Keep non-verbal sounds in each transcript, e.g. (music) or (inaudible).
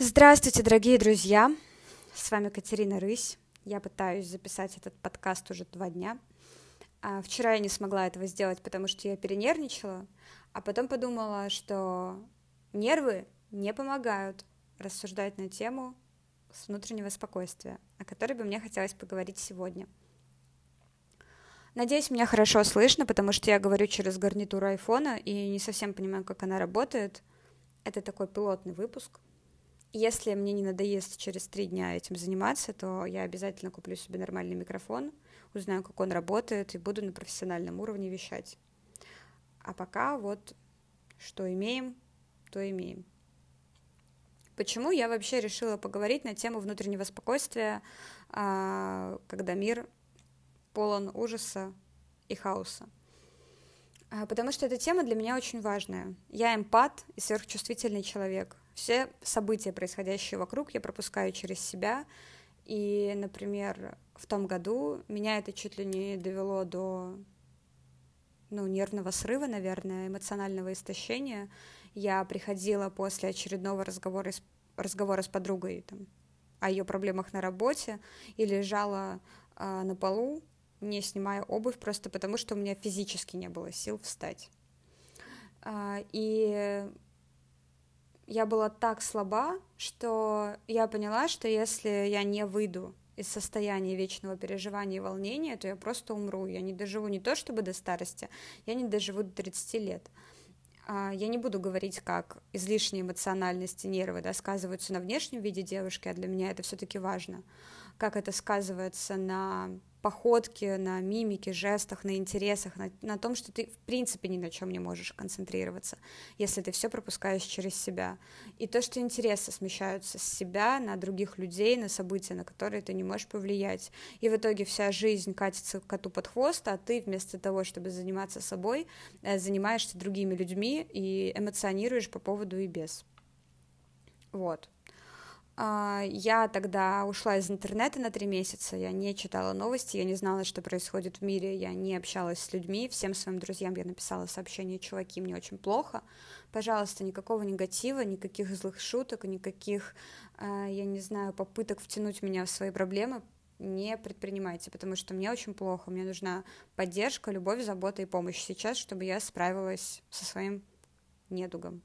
Здравствуйте, дорогие друзья! С вами Катерина Рысь. Я пытаюсь записать этот подкаст уже два дня. А вчера я не смогла этого сделать, потому что я перенервничала, а потом подумала, что нервы не помогают рассуждать на тему с внутреннего спокойствия, о которой бы мне хотелось поговорить сегодня. Надеюсь, меня хорошо слышно, потому что я говорю через гарнитуру айфона и не совсем понимаю, как она работает. Это такой пилотный выпуск — если мне не надоест через три дня этим заниматься, то я обязательно куплю себе нормальный микрофон, узнаю, как он работает, и буду на профессиональном уровне вещать. А пока вот что имеем, то имеем. Почему я вообще решила поговорить на тему внутреннего спокойствия, а, когда мир полон ужаса и хаоса? А, потому что эта тема для меня очень важная. Я эмпат и сверхчувствительный человек. Все события, происходящие вокруг, я пропускаю через себя. И, например, в том году меня это чуть ли не довело до ну, нервного срыва, наверное, эмоционального истощения. Я приходила после очередного разговора с, разговора с подругой там, о ее проблемах на работе и лежала э, на полу не снимая обувь, просто потому что у меня физически не было сил встать. А, и я была так слаба, что я поняла, что если я не выйду из состояния вечного переживания и волнения, то я просто умру. Я не доживу не то чтобы до старости, я не доживу до 30 лет. А, я не буду говорить, как излишняя эмоциональность и нервы да, сказываются на внешнем виде девушки, а для меня это все-таки важно. Как это сказывается на походке, на мимике, жестах, на интересах, на, на том, что ты в принципе ни на чем не можешь концентрироваться, если ты все пропускаешь через себя. И то, что интересы смещаются с себя на других людей, на события, на которые ты не можешь повлиять. И в итоге вся жизнь катится коту под хвост, а ты вместо того, чтобы заниматься собой, э, занимаешься другими людьми и эмоционируешь по поводу и без. Вот. А, я тогда ушла из интернета на три месяца, я не читала новости, я не знала, что происходит в мире, я не общалась с людьми, всем своим друзьям я написала сообщение, чуваки, мне очень плохо, пожалуйста, никакого негатива, никаких злых шуток, никаких, а, я не знаю, попыток втянуть меня в свои проблемы, не предпринимайте, потому что мне очень плохо, мне нужна поддержка, любовь, забота и помощь сейчас, чтобы я справилась со своим недугом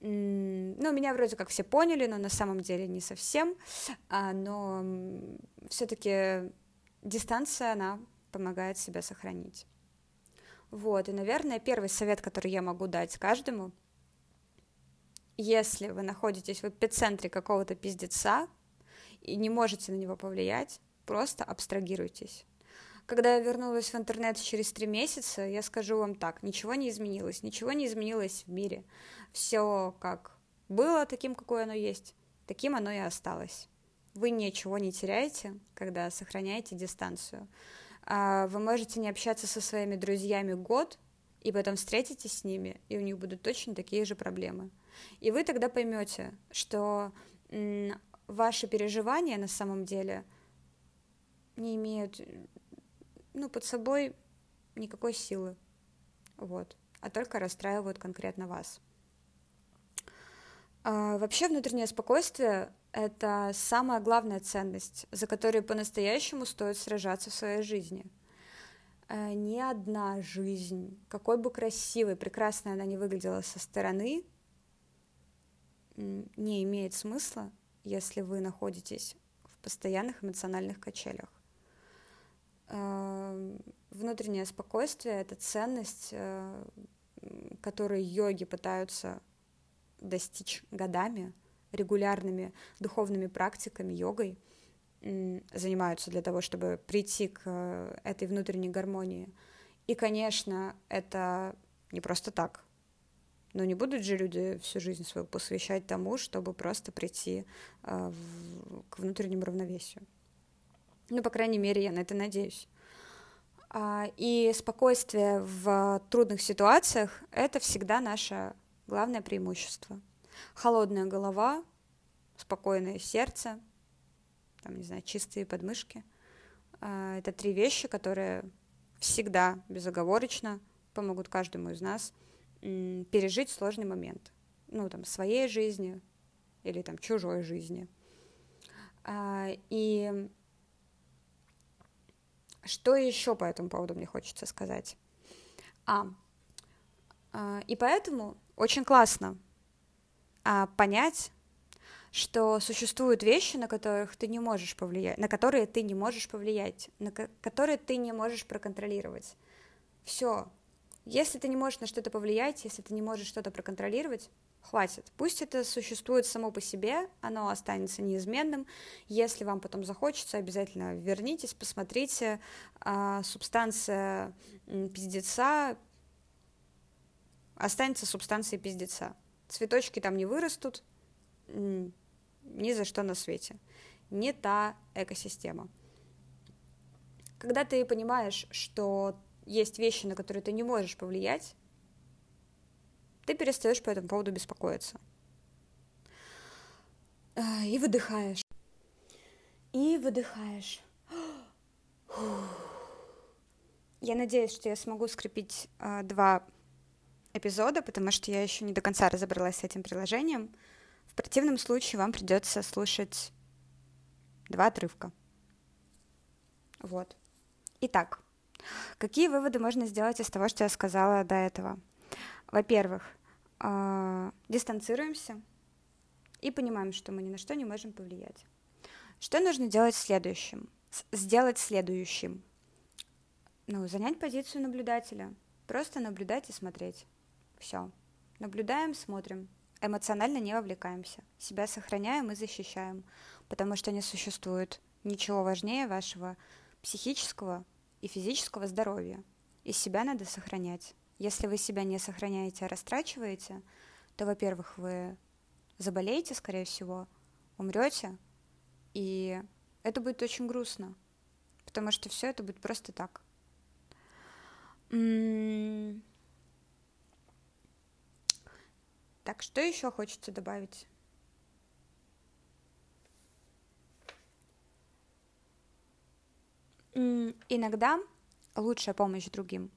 ну, меня вроде как все поняли, но на самом деле не совсем, а, но все-таки дистанция, она помогает себя сохранить. Вот, и, наверное, первый совет, который я могу дать каждому, если вы находитесь в эпицентре какого-то пиздеца и не можете на него повлиять, просто абстрагируйтесь. Когда я вернулась в интернет через три месяца, я скажу вам так, ничего не изменилось, ничего не изменилось в мире. Все как было таким, какое оно есть, таким оно и осталось. Вы ничего не теряете, когда сохраняете дистанцию. А, вы можете не общаться со своими друзьями год, и потом встретитесь с ними, и у них будут точно такие же проблемы. И вы тогда поймете, что ваши переживания на самом деле не имеют ну, под собой никакой силы, вот, а только расстраивают конкретно вас. А, вообще внутреннее спокойствие — это самая главная ценность, за которую по-настоящему стоит сражаться в своей жизни. А, ни одна жизнь, какой бы красивой, прекрасной она не выглядела со стороны, не имеет смысла, если вы находитесь в постоянных эмоциональных качелях. Эм, внутреннее спокойствие — это ценность, э, которую йоги пытаются достичь годами, регулярными духовными практиками, йогой, занимаются для того, чтобы прийти к э, этой внутренней гармонии. И, конечно, это не просто так. Но не будут же люди всю жизнь свою посвящать тому, чтобы просто прийти э, к внутреннему равновесию. Ну, по крайней мере, я на это надеюсь. А, и спокойствие в трудных ситуациях — это всегда наше главное преимущество. Холодная голова, спокойное сердце, там, не знаю, чистые подмышки а, — это три вещи, которые всегда безоговорочно помогут каждому из нас пережить сложный момент. Ну, там, своей жизни или там чужой жизни. А, и что еще по этому поводу мне хочется сказать? А, а и поэтому очень классно а, понять, что существуют вещи, на которых ты не можешь повлиять, на которые ты не можешь повлиять, на которые ты не можешь проконтролировать. Все. Если ты не можешь на что-то повлиять, если ты не можешь что-то проконтролировать, хватит. Пусть это существует само по себе, оно останется неизменным. Если вам потом захочется, обязательно вернитесь, посмотрите. А, субстанция пиздеца останется субстанцией пиздеца. Цветочки там не вырастут, ни за что на свете. Не та экосистема. Когда ты понимаешь, что есть вещи, на которые ты не можешь повлиять, ты перестаешь по этому поводу беспокоиться. А, и выдыхаешь. И выдыхаешь. Я надеюсь, что я смогу скрепить э, два эпизода, потому что я еще не до конца разобралась с этим приложением. В противном случае вам придется слушать два отрывка. Вот. Итак, какие выводы можно сделать из того, что я сказала до этого? Во-первых, э, дистанцируемся и понимаем, что мы ни на что не можем повлиять. Что нужно делать следующим? Сделать следующим. Ну, занять позицию наблюдателя. Просто наблюдать и смотреть. Все. Наблюдаем, смотрим. Эмоционально не вовлекаемся. Себя сохраняем и защищаем, потому что не существует ничего важнее вашего психического и физического здоровья. И себя надо сохранять. Если вы себя не сохраняете, а растрачиваете, то, во-первых, вы заболеете, скорее всего, умрете, и это будет очень грустно, потому что все это будет просто так. Так, что еще хочется добавить? Иногда лучшая помощь другим.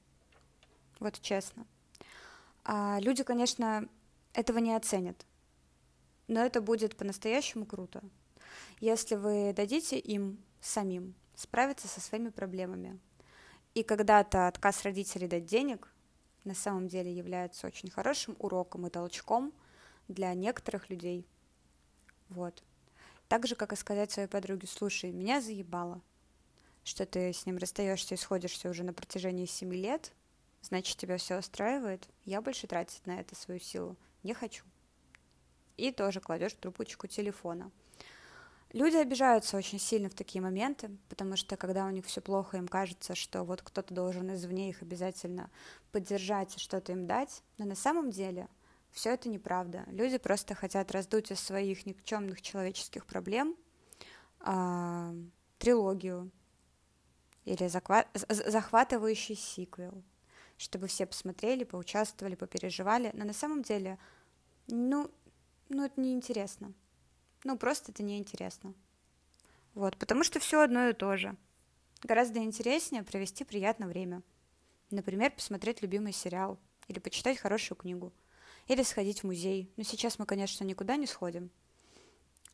Вот честно. А люди, конечно, этого не оценят. Но это будет по-настоящему круто, если вы дадите им самим справиться со своими проблемами. И когда-то отказ родителей дать денег на самом деле является очень хорошим уроком и толчком для некоторых людей. Вот. Так же, как и сказать своей подруге, слушай, меня заебало, что ты с ним расстаешься и сходишься уже на протяжении семи лет, значит, тебя все устраивает, я больше тратить на это свою силу не хочу. И тоже кладешь трубочку телефона – Люди обижаются очень сильно в такие моменты, потому что когда у них все плохо, им кажется, что вот кто-то должен извне их обязательно поддержать и что-то им дать, но на самом деле все это неправда. Люди просто хотят раздуть из своих никчемных человеческих проблем э, трилогию или захва- захватывающий сиквел, чтобы все посмотрели, поучаствовали, попереживали, но на самом деле, ну, ну это неинтересно. Ну, просто это неинтересно. Вот, потому что все одно и то же. Гораздо интереснее провести приятное время. Например, посмотреть любимый сериал, или почитать хорошую книгу, или сходить в музей. Ну, сейчас мы, конечно, никуда не сходим,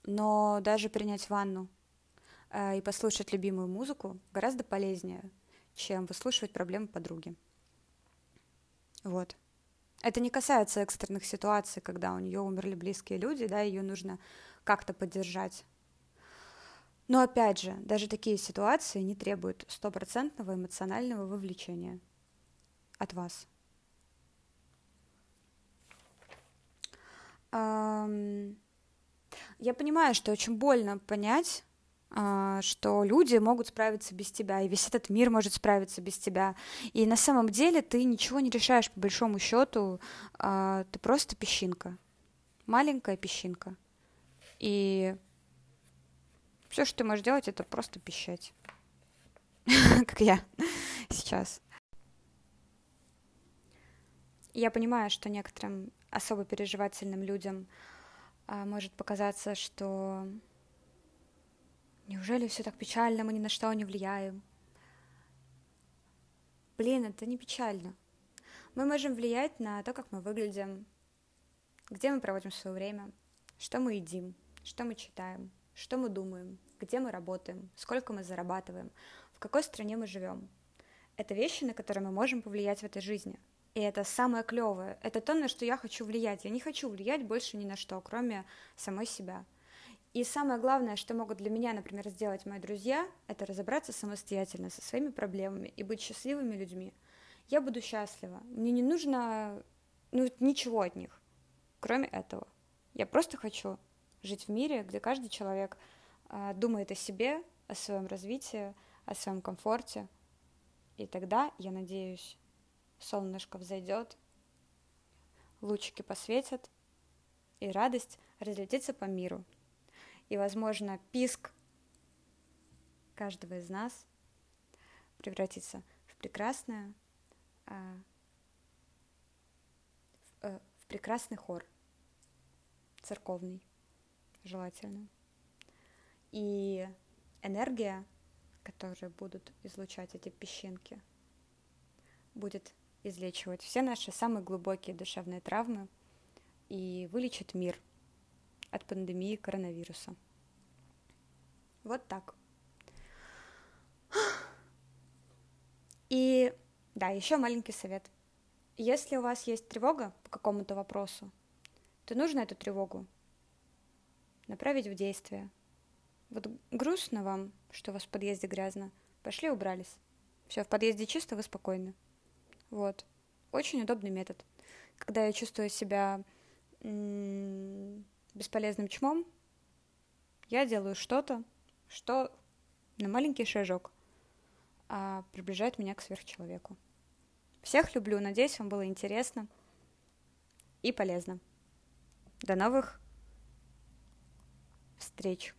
но даже принять ванну э, и послушать любимую музыку гораздо полезнее, чем выслушивать проблемы подруги. Вот. Это не касается экстренных ситуаций, когда у нее умерли близкие люди, да, ее нужно как-то поддержать. Но опять же, даже такие ситуации не требуют стопроцентного эмоционального вовлечения от вас. Я понимаю, что очень больно понять, что люди могут справиться без тебя, и весь этот мир может справиться без тебя. И на самом деле ты ничего не решаешь по большому счету, а, ты просто песчинка, маленькая песчинка. И все, что ты можешь делать, это просто пищать. (laughs) Как я сейчас. Я понимаю, что некоторым особо переживательным людям а, может показаться, что неужели все так печально, мы ни на что не влияем. Блин, это не печально. Мы можем влиять на то, как мы выглядим, где мы проводим свое время, что мы едим, что мы читаем, что мы думаем, где мы работаем, сколько мы зарабатываем, в какой стране мы живем. Это вещи, на которые мы можем повлиять в этой жизни. И это самое клевое. Это то, на что я хочу влиять. Я не хочу влиять больше ни на что, кроме самой себя. И самое главное, что могут для меня, например, сделать мои друзья, это разобраться самостоятельно со своими проблемами и быть счастливыми людьми. Я буду счастлива. Мне не нужно ну, ничего от них, кроме этого. Я просто хочу жить в мире, где каждый человек э, думает о себе, о своем развитии, о своем комфорте. И тогда, я надеюсь, солнышко взойдет, лучики посветят, и радость разлетится по миру. И, возможно, писк каждого из нас превратится в прекрасное, а, э, в прекрасный хор церковный, желательно. И энергия, которую будут излучать эти песчинки, будет излечивать все наши самые глубокие душевные травмы и вылечит мир от пандемии коронавируса. Вот так. И да, еще маленький совет. Если у вас есть тревога по какому-то вопросу, то нужно эту тревогу направить в действие. Вот грустно вам, что у вас в подъезде грязно. Пошли, убрались. Все, в подъезде чисто, вы спокойны. Вот. Очень удобный метод. Когда я чувствую себя бесполезным чмом, я делаю что-то, что на маленький шажок а, приближает меня к сверхчеловеку. Всех люблю, надеюсь, вам было интересно и полезно. До новых встреч!